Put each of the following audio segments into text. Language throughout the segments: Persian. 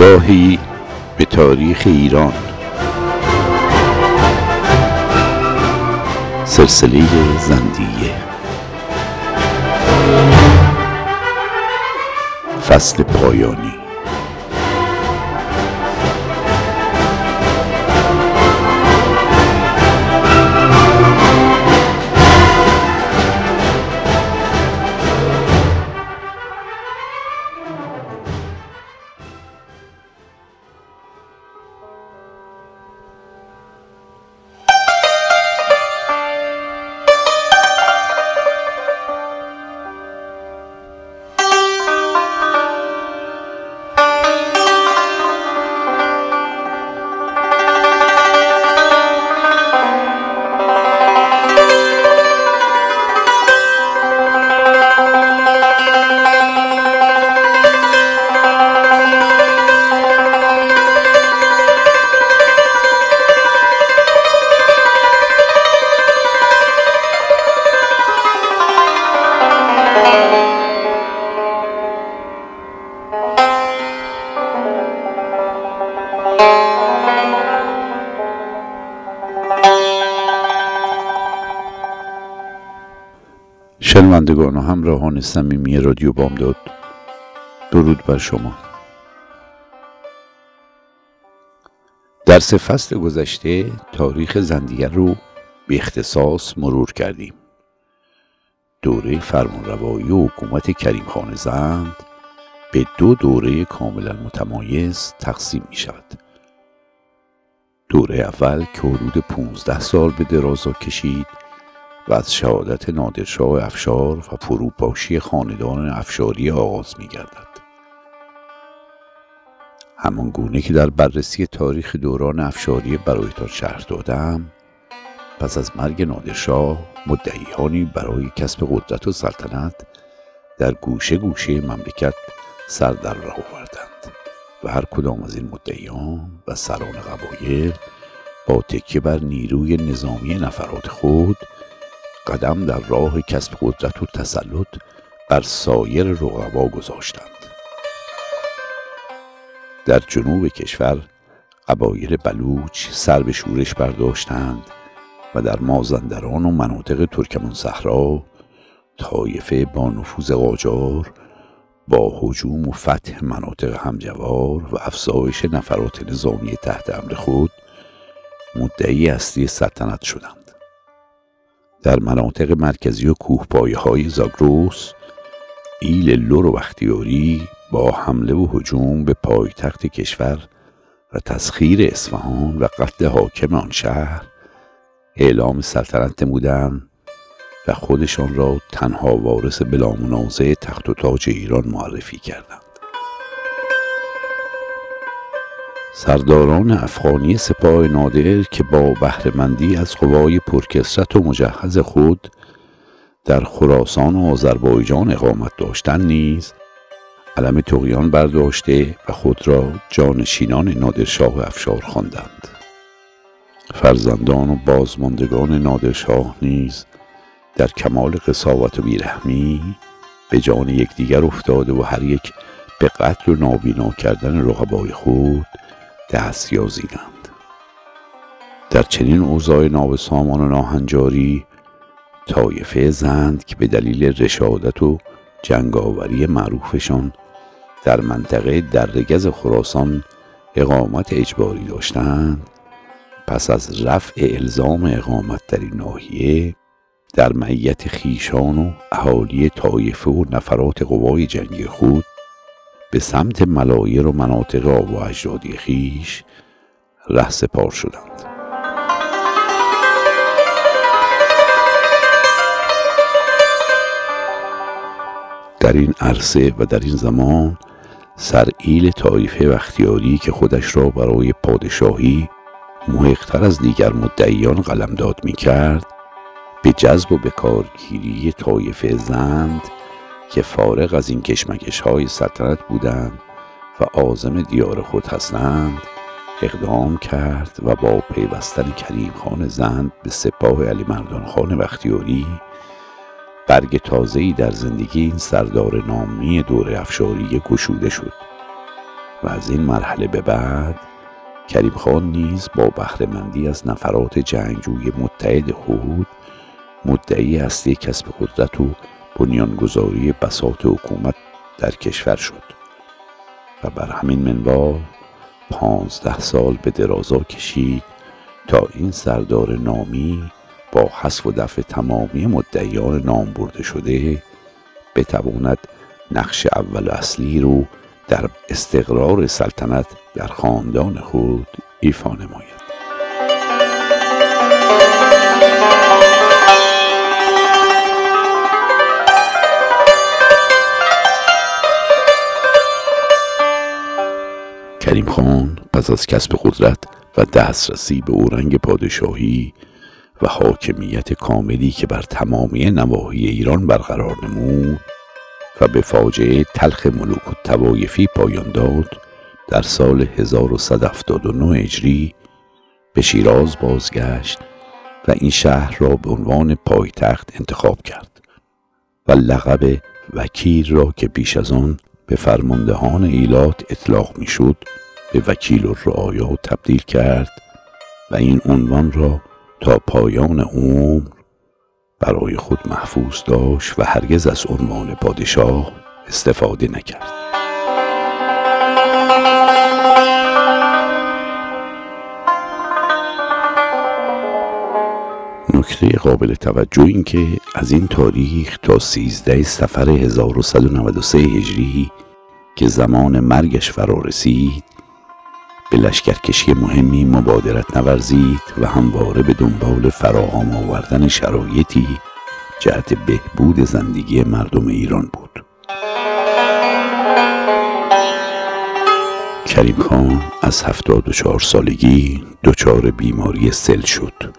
نگاهی به تاریخ ایران. سلسله زندیه. فصل پایانی. شنوندگان و همراهان صمیمی رادیو بامداد درود بر شما. درس فصل گذشته تاریخ زندیه رو به اختصاص مرور کردیم. دوره فرمانروایی و حکومت کریم خان زند به دو دوره کاملا متمایز تقسیم می شود دوره اول که حدود 15 سال به درازا کشید و از شهادت نادرشاه افشار و فروپاشی خاندان افشاری آغاز می گردد. همان گونه که در بررسی تاریخ دوران افشاری برایتان شرح دادم پس از مرگ نادرشاه مدعیانی برای کسب قدرت و سلطنت در گوشه گوشه مملکت سر در راه آوردند و هر کدام از این مدعیان و سران قبایل با تکیه بر نیروی نظامی نفرات خود قدم در راه کسب قدرت و تسلط بر سایر رقبا گذاشتند. در جنوب کشور قبایل بلوچ سر به شورش برداشتند و در مازندران و مناطق ترکمان صحرا طایفه با نفوذ قاجار با هجوم و فتح مناطق همجوار و افزایش نفرات نظامی تحت امر خود مدعی اصلی سلطنت شدند. در مناطق مرکزی و کوهپایه های زاگروس ایل لور و بختیاری با حمله و هجوم به پایتخت کشور و تسخیر اصفهان و قتل حاکم آن شهر اعلام سلطنت نمودند و خودشان را تنها وارث بلا منازع تخت و تاج ایران معرفی کردند. سرداران افغانی سپاه نادر که با بهرهمندی از قوای پرکسرت و مجهز خود در خراسان و آذربایجان اقامت داشتند نیز علم تقیان برداشته و خود را جانشینان نادرشاه افشار خواندند. فرزندان و بازماندگان نادرشاه نیز در کمال قساوت و بیرحمی به جان یکدیگر افتاده و هر یک به قتل و نابینا کردن رقبای خود دست یازیدند در چنین اوضاع نابسامان و ناهنجاری طایفه زند که به دلیل رشادت و جنگاوری معروفشان در منطقه درگز خراسان اقامت اجباری داشتند پس از رفع الزام اقامت در این ناحیه در معیت خیشان و اهالی طایفه و نفرات قوای جنگی خود به سمت ملایر و مناطق آب و اجدادی خیش ره سپار شدند. در این عرصه و در این زمان سر ایل طایفه و اختیاری که خودش را برای پادشاهی محقتر از دیگر مدعیان قلمداد می کرد به جذب و به کارگیری طایفه زند که فارغ از این کشمکش های سلطنت بودند و آزم دیار خود هستند اقدام کرد و با پیوستن کریم خان زند به سپاه علی مردان خان بختیاری برگ تازه‌ای در زندگی این سردار نامی دور افشاری گشوده شد و از این مرحله به بعد کریم خان نیز با بهرهمندی از نفرات جنگجوی متحد هود مدعی اصلی کسب قدرت و بنیانگذاری بساط حکومت در کشور شد و بر همین منوال پانزده سال به درازا کشید تا این سردار نامی با حذف و دفع تمامی مدعیان نام برده شده بتواند نقش اول اصلی رو در استقرار سلطنت در خاندان خود ایفا نماید. کریم خان پس از کسب قدرت و دسترسی به اورنگ پادشاهی و حاکمیت کاملی که بر تمامی نواحی ایران برقرار نمود و به فاجعه تلخ ملوک و توایفی پایان داد در سال 1179 هجری به شیراز بازگشت و این شهر را به عنوان پایتخت انتخاب کرد و لقب وکیل را که پیش از آن به فرماندهان ایلات اطلاق می‌شد به وکیل و رعایا تبدیل کرد و این عنوان را تا پایان عمر برای خود محفوظ داشت و هرگز از عنوان پادشاه استفاده نکرد. نکته قابل توجه این که از این تاریخ تا 13 سفر 1193 هجری که زمان مرگش فرا رسید به لشکرکشی مهمی مبادرت نورزید و همواره به دنبال فراهم آوردن شرایطی جهت بهبود زندگی مردم ایران بود کریم خان از هفتاد و چهار سالگی دچار بیماری سل شد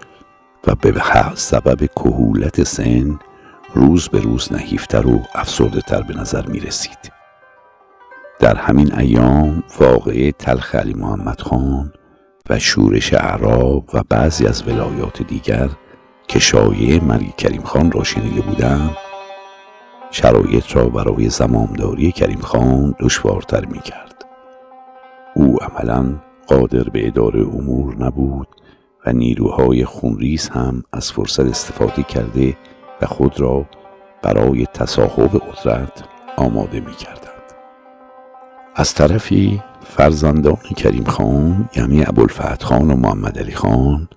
و به سبب کهولت سن روز به روز نحیفتر و افسرده تر به نظر می رسید. در همین ایام واقعه تلخ علی محمد خان و شورش اعراب و بعضی از ولایات دیگر که شایعه مرگ کریم خان را شنیده بودند شرایط را برای زمامداری کریم خان دشوارتر می کرد. او عملا قادر به اداره امور نبود و نیروهای خونریز هم از فرصت استفاده کرده و خود را برای تصاحب قدرت آماده می کردند. از طرفی فرزندان کریم خان یعنی ابوالفتح خان و محمد علی خان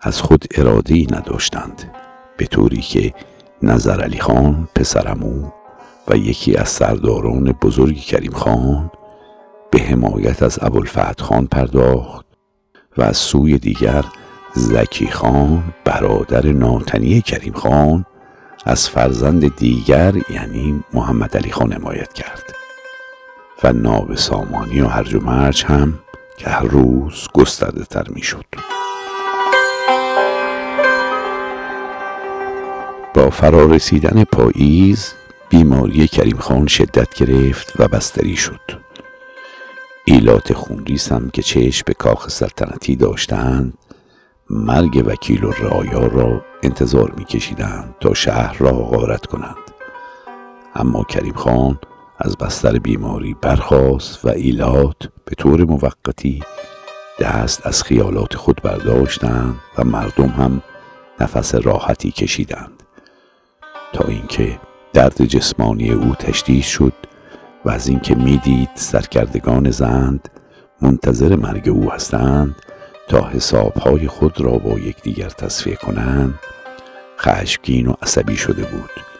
از خود اراده ای نداشتند به طوری که نظر علی خان پسرمو و یکی از سرداران بزرگ کریم خان به حمایت از ابوالفتح خان پرداخت و از سوی دیگر زکی خان برادر ناتنی کریم خان از فرزند دیگر یعنی محمد علی خان حمایت کرد. و ناب سامانی و هرج و مرج هم که هر روز گسترده تر می شد. با فرارسیدن پاییز بیماری کریم خان شدت گرفت و بستری شد ایلات خونریز هم که چشم به کاخ سلطنتی داشتند مرگ وکیل و رعایا را انتظار میکشیدند تا شهر را غارت کنند اما کریم خان از بستر بیماری برخاست و ایلات به طور موقتی دست از خیالات خود برداشتند و مردم هم نفس راحتی کشیدند. تا اینکه درد جسمانی او تشدید شد و از اینکه می‌دید سرکردگان زند منتظر مرگ او هستند تا حسابهای خود را با یکدیگر تصفیه کنند. خشمگین و عصبی شده بود.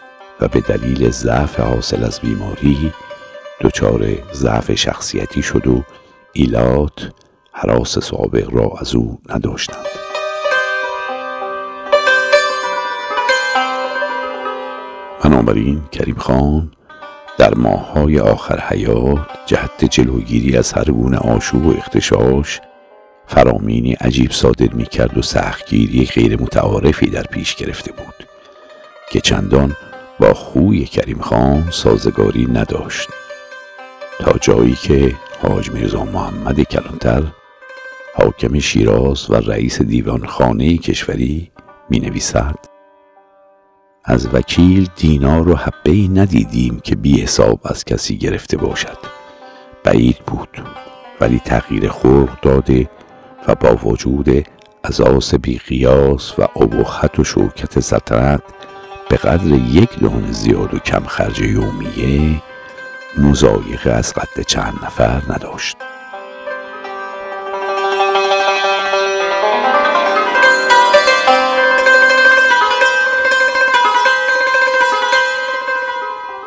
و به دلیل ضعف حاصل از بیماری دچار ضعف شخصیتی شد و ایلات حراس سابق را از او نداشتند. بنابراین کریم خان در ماههای آخر حیات جهت جلوگیری از هر گونه آشوب و اختشاش فرامینی عجیب صادر می کرد و سختگیری غیر متعارفی در پیش گرفته بود که چندان با خوی کریم خان سازگاری نداشت. تا جایی که حاج میرزا محمد کلانتر حاکم شیراز و رئیس دیوان خانه کشوری می نویسد از وکیل دینار و حبه ندیدیم که بی حساب از کسی گرفته باشد. بعید بود ولی تغییر خلق داده و با وجود اساس بیقیاس و ابهت و شوکت سلطنت به قدر یک دانه زیاد و کم خرج یومیه مزایقه از قد چند نفر نداشت.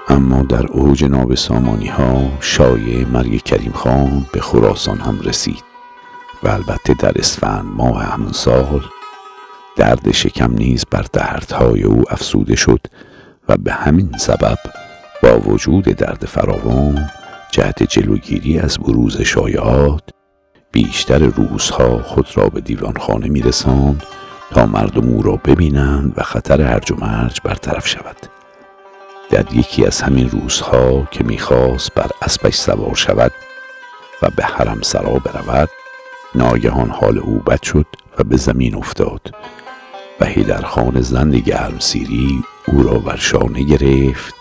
اما در اوج نابسامانی ها شایع مرگ کریم خان به خراسان هم رسید و البته در اسفند ماه همون سال درد شکم نیز بر دردهای او افسوده شد و به همین سبب با وجود درد فراوان جهت جلوگیری از بروز شایعات بیشتر روزها خود را به دیوانخانه می رساند تا مردم او را ببینند و خطر هرج و مرج برطرف شود. در یکی از همین روزها که می‌خواست بر اسبش سوار شود و به حرم سرا برود ناگهان حال او بد شد و به زمین افتاد. و هیدرخان زند سیری او را بر شانه گرفت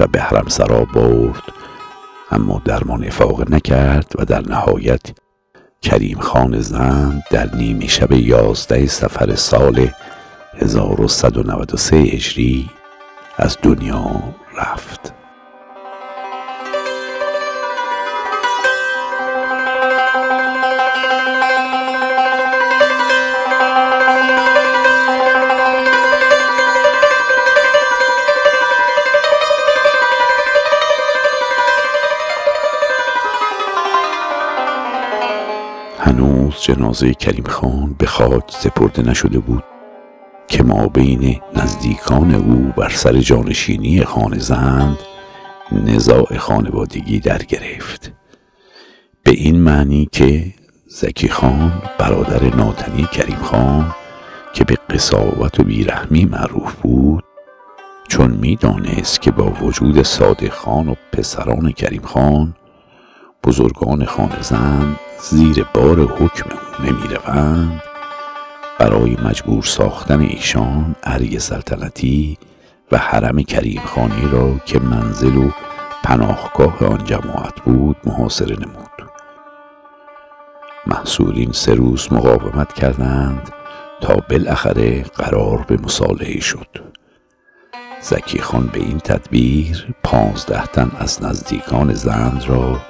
و به حرم سرا برد. اما درمان افاق نکرد و در نهایت کریم خان زند در نیمه شب یازده سفر سال 1193 هجری از دنیا رفت. جنازه کریم خان به خاک سپرده نشده بود که ما بین نزدیکان او بر سر جانشینی خانه زند نزاع خانوادگی در گرفت. به این معنی که زکی خان برادر ناتنی کریم خان که به قصاوت و بیرحمی معروف بود چون می‌دانست که با وجود صادق خان و پسران کریم خان بزرگان خانه زند زیر بار حکم او نمی روند برای مجبور ساختن ایشان اری سلطنتی و حرم کریم خانی را که منزل و پناهگاه آن جماعت بود محاصره نمود. محصولین سه روز مقاومت کردند تا بالاخره قرار به مصالحه شد. زکی خان به این تدبیر پانزده تن از نزدیکان زند را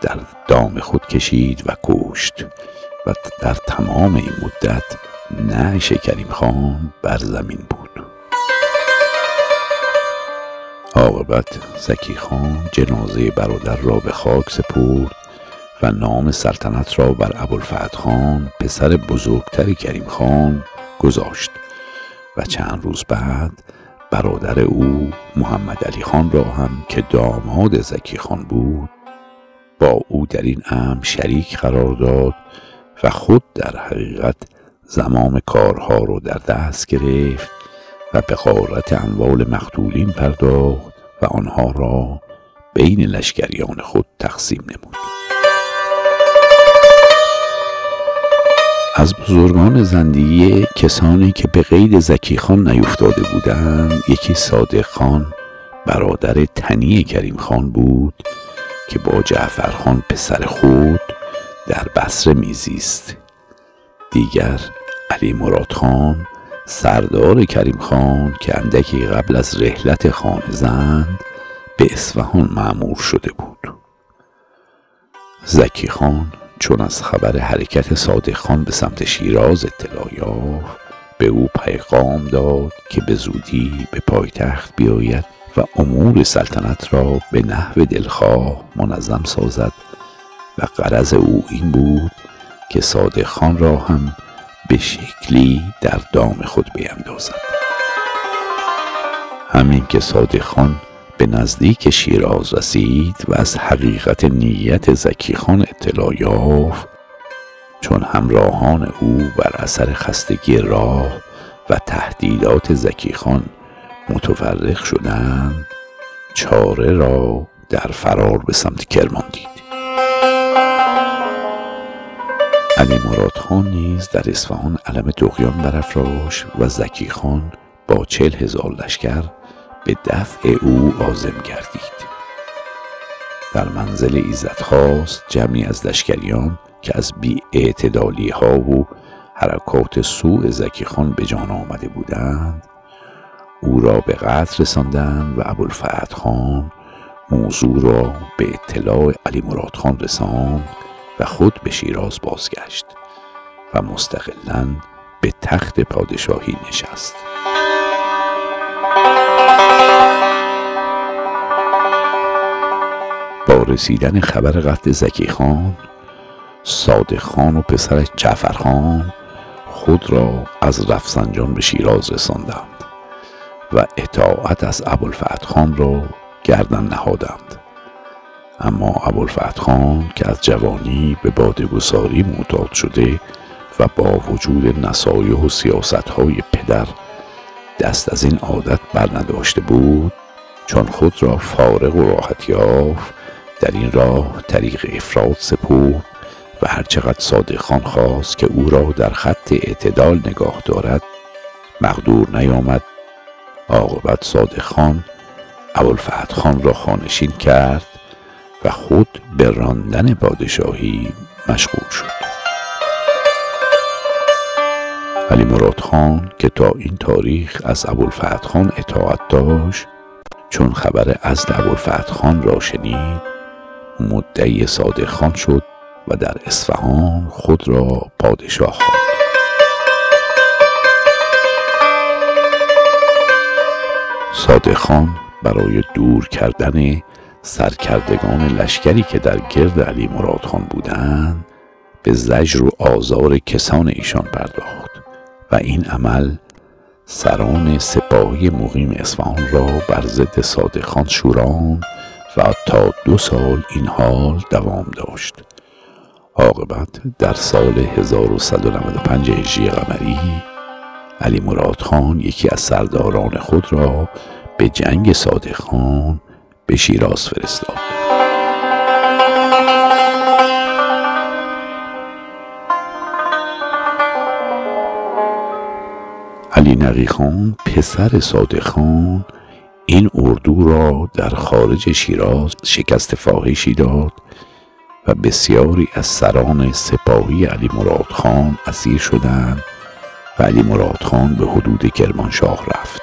در دام خود کشید و کشت و در تمام این مدت نه کریم خان بر زمین بود. عاقبت زکی خان جنازه برادر را به خاک سپرد و نام سلطنت را بر ابوالفتح خان پسر بزرگتر کریم خان گذاشت و چند روز بعد برادر او محمد علی خان را هم که داماد زکی خان بود با او در این امر شریک قرار داد و خود در حقیقت زمام کارها رو در دست گرفت و به قارت اموال مقتولین پرداخت و آنها را بین لشکریان خود تقسیم نمود. از بزرگان زندگی کسانی که به قید زکی خان نیفتاده بودند یکی صادق خان برادر تنی کریم خان بود که با جعفر خان پسر خود در بصره میزیست دیگر علی مراد خان سردار کریم خان که اندکی قبل از رحلت خان زند به اصفهان معمور شده بود. زکی خان چون از خبر حرکت صادق خان به سمت شیراز اطلاع یافت به او پیغام داد که به زودی به پایتخت بیاید و امور سلطنت را به نحو دلخواه منظم سازد و قرض او این بود که صادق خان را هم به شکلی در دام خود بیندازد. همین که صادق خان به نزدیک شیراز رسید و از حقیقت نیت زکی خان اطلاع یافت چون همراهان او بر اثر خستگی راه و تهدیدات زکی خان متفرق شدند چاره را در فرار به سمت کرمان دید. علی مراد خان نیز در اصفهان علم دقیان برافراشت و زکی خان با چل هزار لشکر به دفع او آزم گردید. در منزل ایزد خواست جمعی از لشکریان که از بی ها و حرکات سوء زکی خان به جان آمده بودند او را به قتل رساندند و ابوالفتح خان موضوع را به اطلاع علی مراد خان رساند و خود به شیراز بازگشت و مستقلا به تخت پادشاهی نشست. با رسیدن خبر قتل زکی خان صادق خان و پسرش جعفر خان خود را از رفسنجان به شیراز رساندند و اطاعت از ابوالفتح خان را گردن نهادند. اما ابوالفتح خان که از جوانی به بادگساری معتاد شده و با وجود نصایح و سیاست های پدر دست از این عادت بر نداشته بود چون خود را فارغ و راحت یافت در این راه طریق افراد سپود و هرچقدر صادق خان خواست که او را در خط اعتدال نگاه دارد مقدور نیامد عاقبت صادق خان ابوالفتح خان را خانشین کرد و خود به راندن پادشاهی مشغول شد. علی مراد خان که تا این تاریخ از ابوالفتح خان اطاعت داشت چون خبر از ابوالفتح خان را شنید مدعی صادق خان شد و در اصفهان خود را پادشاه خواند. صادق خان برای دور کردن سرکردگان لشکری که در گرد علی مراد خان بودند به زجر و آزار کسان ایشان پرداخت و این عمل سران سپاهی مقیم اصفهان را بر ضد صادق خان شوران و تا دو سال این حال دوام داشت. عاقبت در سال 1195 هجری قمری علی مراد خان یکی از سرداران خود را به جنگ صادق خان به شیراز فرستاد. علی نقی خان پسر صادق خان این اردو را در خارج شیراز شکست فاحشی داد و بسیاری از سران سپاهی علی مراد خان اسیر شدند و علی مراد خان به حدود کرمانشاه رفت.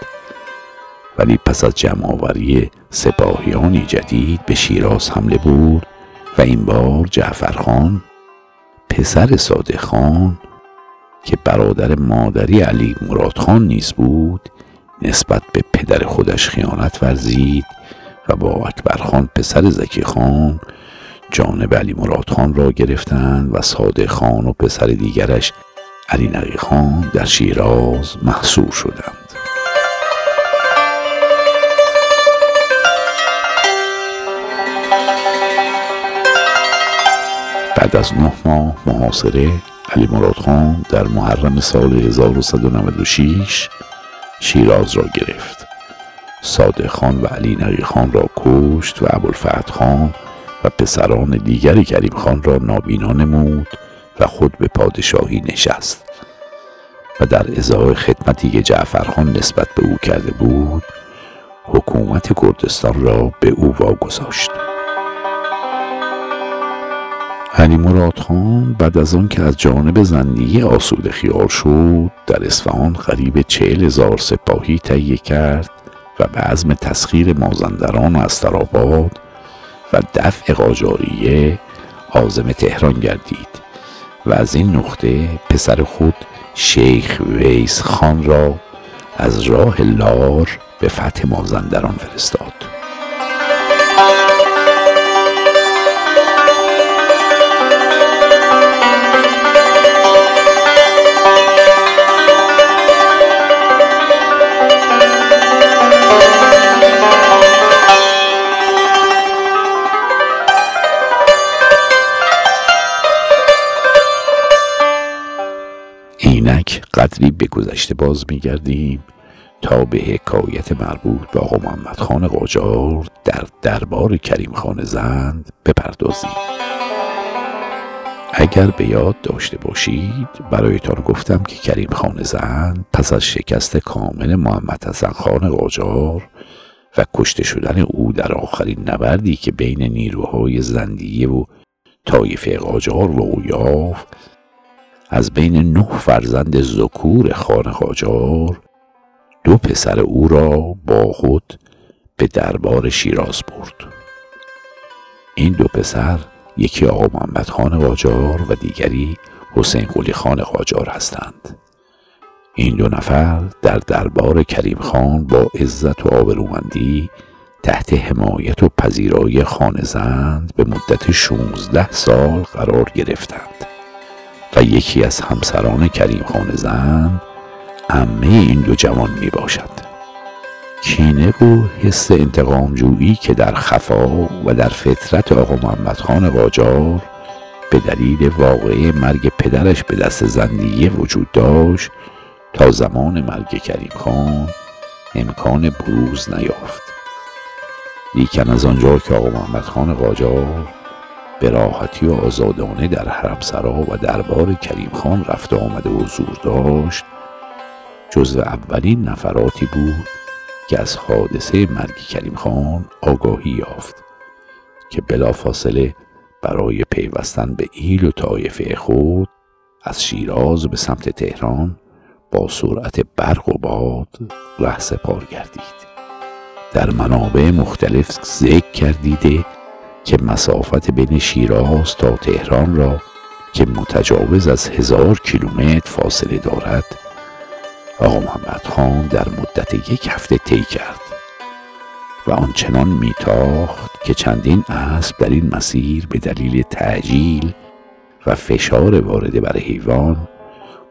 ولی پس از جمعآوری سپاهیانی جدید به شیراز حمله بود و این بار جعفر خان پسر صادق خان که برادر مادری علی مراد خان نیز بود نسبت به پدر خودش خیانت ورزید و با اکبر خان پسر زکی خان جانب علی مراد خان را گرفتند و صادق خان و پسر دیگرش علی نقی خان در شیراز محصور شدند. بعد از نه ماه محاصره علی مراد خان در محرم سال 1196 شیراز را گرفت. صادق خان و علی نقی خان را کشت و ابوالفتح خان و پسران دیگر کریم خان را نابینا نمود و خود به پادشاهی نشست. و در ازای خدمتی که جعفر خان نسبت به او کرده بود حکومت کردستان را به او واگذاشت. علی مراد خان بعد از آن که از جانب زندگی آسوده خیال شد در اصفهان قریب چهل هزار سپاهی تهیه کرد و به عزم تسخیر مازندران و استراباد و دفع قاجاریه عازم تهران گردید. و از این نقطه پسر خود شیخ ویس خان را از راه لار به فتح مازندران فرستاد. اینک قدری به گذشته باز میگردیم تا به حکایت مربوط به آقا محمد خان قاجار در دربار کریم خان زند بپردازیم. اگر به یاد داشته باشید برایتان گفتم که کریم خان زند پس از شکست کامل محمد حسن خان قاجار و کشته شدن او در آخرین نبردی که بین نیروهای زندیه و طایفه قاجار و یافت از بین نه فرزند زکور خان قاجار دو پسر او را با خود به دربار شیراز برد. این دو پسر یکی آقا محمد خان قاجار و دیگری حسین قلی خان قاجار هستند. این دو نفر در دربار کریم خان با عزت و آبرومندی تحت حمایت و پذیرایی خانزند به مدت 16 سال قرار گرفتند. و یکی از همسران کریم خانزند امه این دو جوان می باشد. کینه و حس انتقامجویی که در خفا و در فطرت آقا محمد خان قاجار به دلیل واقعه مرگ پدرش به دست زندیه وجود داشت تا زمان مرگ کریم خان امکان بروز نیافت. لیکن از آنجا که آقا محمد خان قاجار به و آزادانه در حرمسرا و دربار کریم خان رفته آمده و حضور داشت. جزو اولین نفراتی بود که از حادثه مرگ کریم خان آگاهی یافت که بلافاصله برای پیوستن به ایل و طایفه خود از شیراز به سمت تهران با سرعت برق و باد ره سپار گردید. در منابع مختلف ذکر کردیده که مسافت بین شیراز تا تهران را که متجاوز از هزار کیلومتر فاصله دارد آقا محمد خان در مدت یک هفته طی کرد و آنچنان میتاخت که چندین اسب در این مسیر به دلیل تعجیل و فشار وارده بر حیوان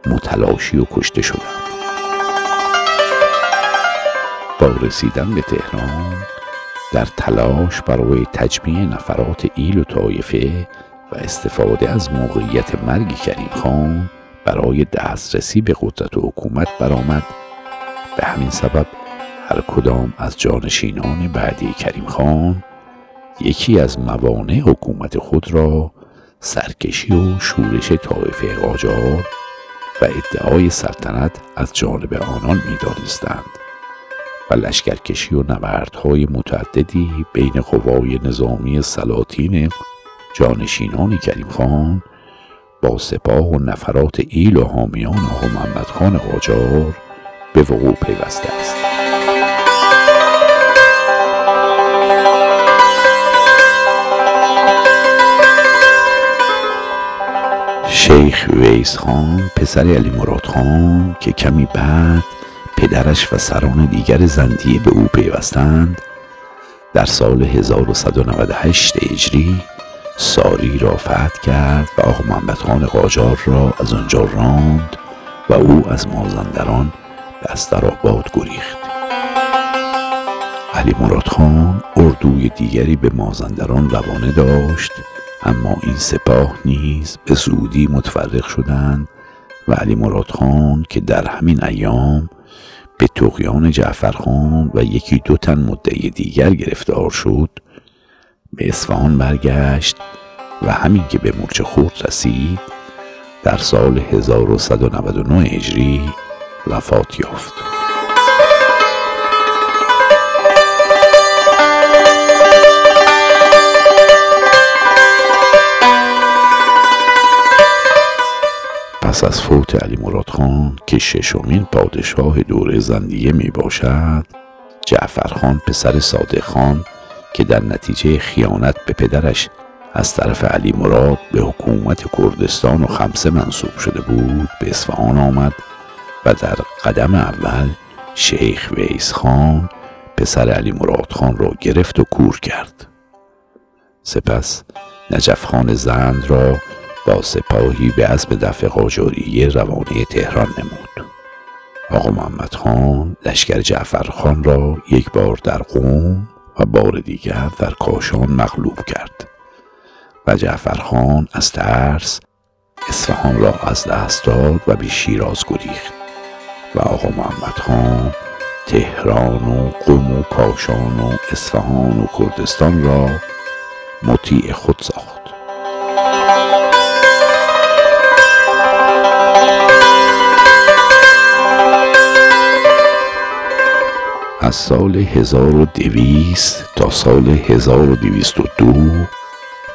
متلاشی و کشته شدند. با رسیدن به تهران در تلاش برای تجمیع نفرات ایل و طایفه و استفاده از موقعیت مرگ کریم خان برای دسترسی به قدرت و حکومت برآمد. به همین سبب هر کدام از جانشینان بعدی کریم خان یکی از موانع حکومت خود را سرکشی و شورش طایفه قاجار و ادعای سلطنت از جانب آنان می‌دانستند. لشکرکشی و نبردهای متعددی بین قوای نظامی سلاطین جانشینان کریم خان با سپاه و نفرات ایل و حامیان آقا محمد خان قاجار به وقوع پیوسته است. شیخ ویس خان پسر علی مراد خان که کمی بعد پدرش و سران دیگر زندیه به او پیوستند. در سال 1198 هجری ساری را فتح کرد و آقا محمد خان قاجار را از آنجا راند و او از مازندران به استراباد گریخت. علی مراد خان اردوی دیگری به مازندران روانه داشت اما این سپاه نیز به زودی متفرق شدند و علی مراد خان که در همین ایام به تقیان جعفر خان و یکی دو تن مدعی دیگر گرفتار شد. به اصفهان برگشت و همین که به مورچه خورد رسید در سال 1199 هجری وفات یافت. پس از فوت علی مراد خان که ششمین پادشاه دوره زندیه می باشد جعفر خان پسر صادق خان که در نتیجه خیانت به پدرش از طرف علی مراد به حکومت کردستان و خمسه منصوب شده بود به اصفهان آمد و در قدم اول شیخ ویس خان پسر علی مراد خان را گرفت و کور کرد. سپس نجف خان زند را با سپاهی به اسب دفع قاجاریه روانه تهران نمود. آقا محمد خان لشکر جعفر خان را یک بار در قوم و بار دیگر در کاشان مغلوب کرد و جعفر خان از ترس اصفهان را از دست داد و به شیراز گریخت و آقا محمد خان تهران و قم و کاشان و اصفهان و کردستان را مطیع خود ساخت. از سال 1200 تا سال 1202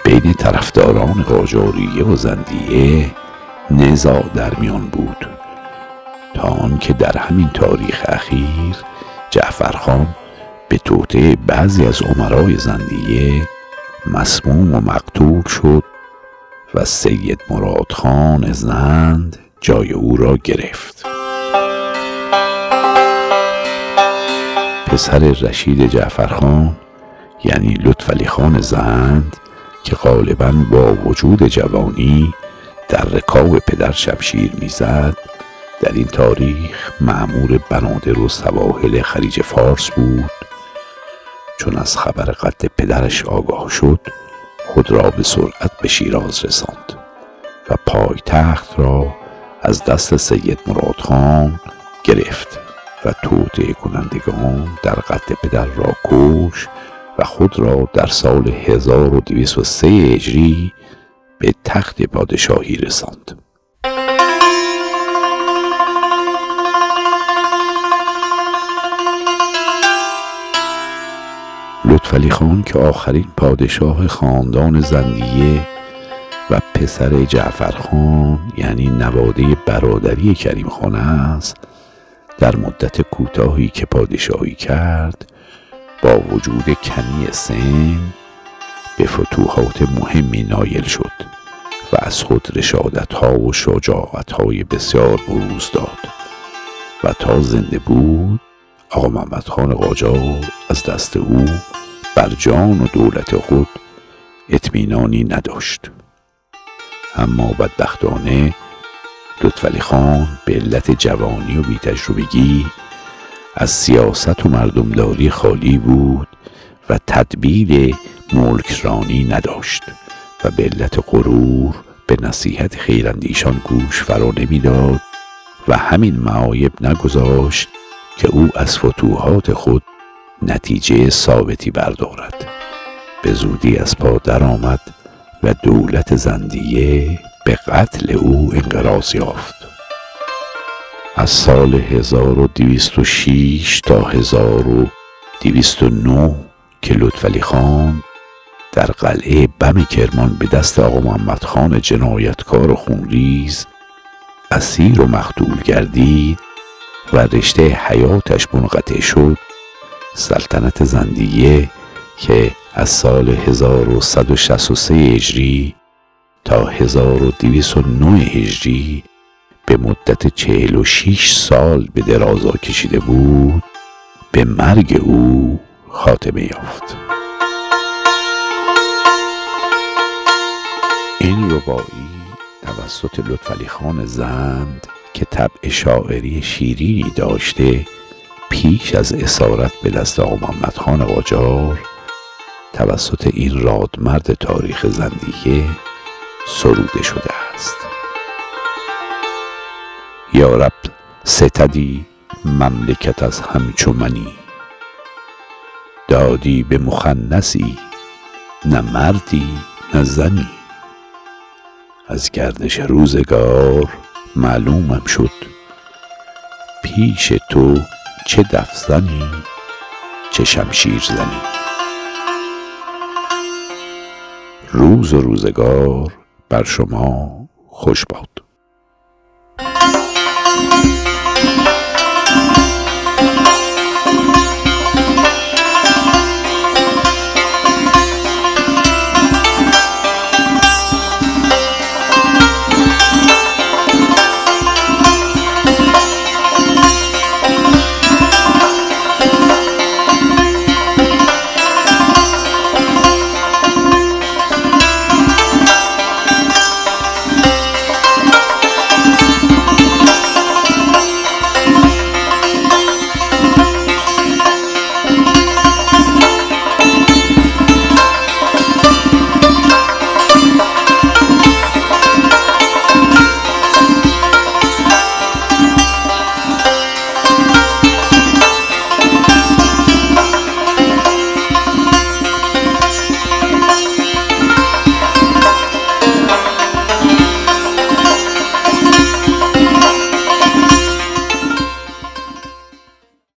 بین طرفداران قاجاریه و زندیه نزاع در میان بود. تا آنکه در همین تاریخ اخیر جعفرخان به توطعه بعضی از عمرای زندیه مسموم و مقتول شد و سید مراد خان زند جای او را گرفت. پسر رشید جعفرخان یعنی لطفعلی خان زند که غالبا با وجود جوانی در رکاب پدر شمشیر می‌زد. در این تاریخ معمور بنادر و سواحل خلیج فارس بود. چون از خبر قتل پدرش آگاه شد خود را به سرعت به شیراز رساند و پایتخت را از دست سید مراد خان گرفت. توطعه کنندگان در قتل پدر را کش و خود را در سال 1203 هجری به تخت پادشاهی رساند. لطفعلی خان که آخرین پادشاه خاندان زندیه و پسر جعفر خان یعنی نواده برادری کریم خان است در مدت کوتاهی که پادشاهی کرد با وجود کمی سن به فتوحات مهمی نایل شد و از خود رشادت ها و شجاعت های بسیار بروز داد و تا زنده بود آقا محمد خان از دست او بر جان و دولت خود اطمینانی نداشت. اما بدبختانه لطفعلی خان به علت جوانی و بیتجربگی از سیاست و مردمداری خالی بود و تدبیر ملکرانی نداشت و به علت غرور به نصیحت خیراندیشان گوش فرا نمی‌داد و همین معایب نگذاشت که او از فتوحات خود نتیجه ثابتی بردارد. به زودی از پا درآمد و دولت زندیه به قتل او انقراض یافت. از سال 1206 تا 1209 که لطفعلی خان در قلعه بم کرمان به دست آقا محمد خان جنایتکار و خونریز اسیر و مختول گردید و رشته حیاتش منقطع شد سلطنت زندیه که از سال 1163 هجری تا 1209 هجری به مدت 46 سال به درازا کشیده بود به مرگ او خاتمه یافت. این ربایی توسط لطفعلی خان زند که طبع شاعری شیرینی داشته پیش از اسارت به دست آقا محمد خان قاجار توسط این رادمرد تاریخ زندیه سروده شده است. یا رب ستدی مملکت از همچو منی. دادی به مخنسی نه مردی نه زنی. از گردش روزگار معلومم شد پیش تو چه دف زنی چه شمشیر زنی. روز و روزگار بر شما خوش باد.